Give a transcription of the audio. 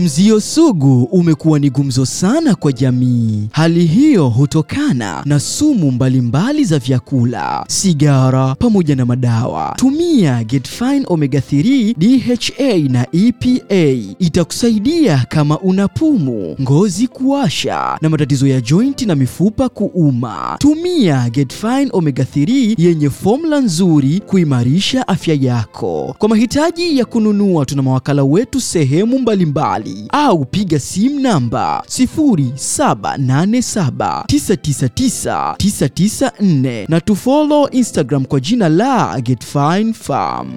Mzio sugu umekuwa ni gumzo sana kwa jamii. Hali hiyo hutokana na sumu mbalimbali za vyakula, sigara pamoja na madawa. Tumia Getfine Omega 3 DHA na EPA, itakusaidia kama una pumu, ngozi kuwasha na matatizo ya jointi na mifupa kuuma. Tumia Getfine Omega 3 yenye formula nzuri kuimarisha afya yako. Kwa mahitaji ya kununua, tuna mawakala wetu sehemu mbalimbali au piga simu namba 0787999994 na tufollow Instagram kwa jina la Get Fine Farm.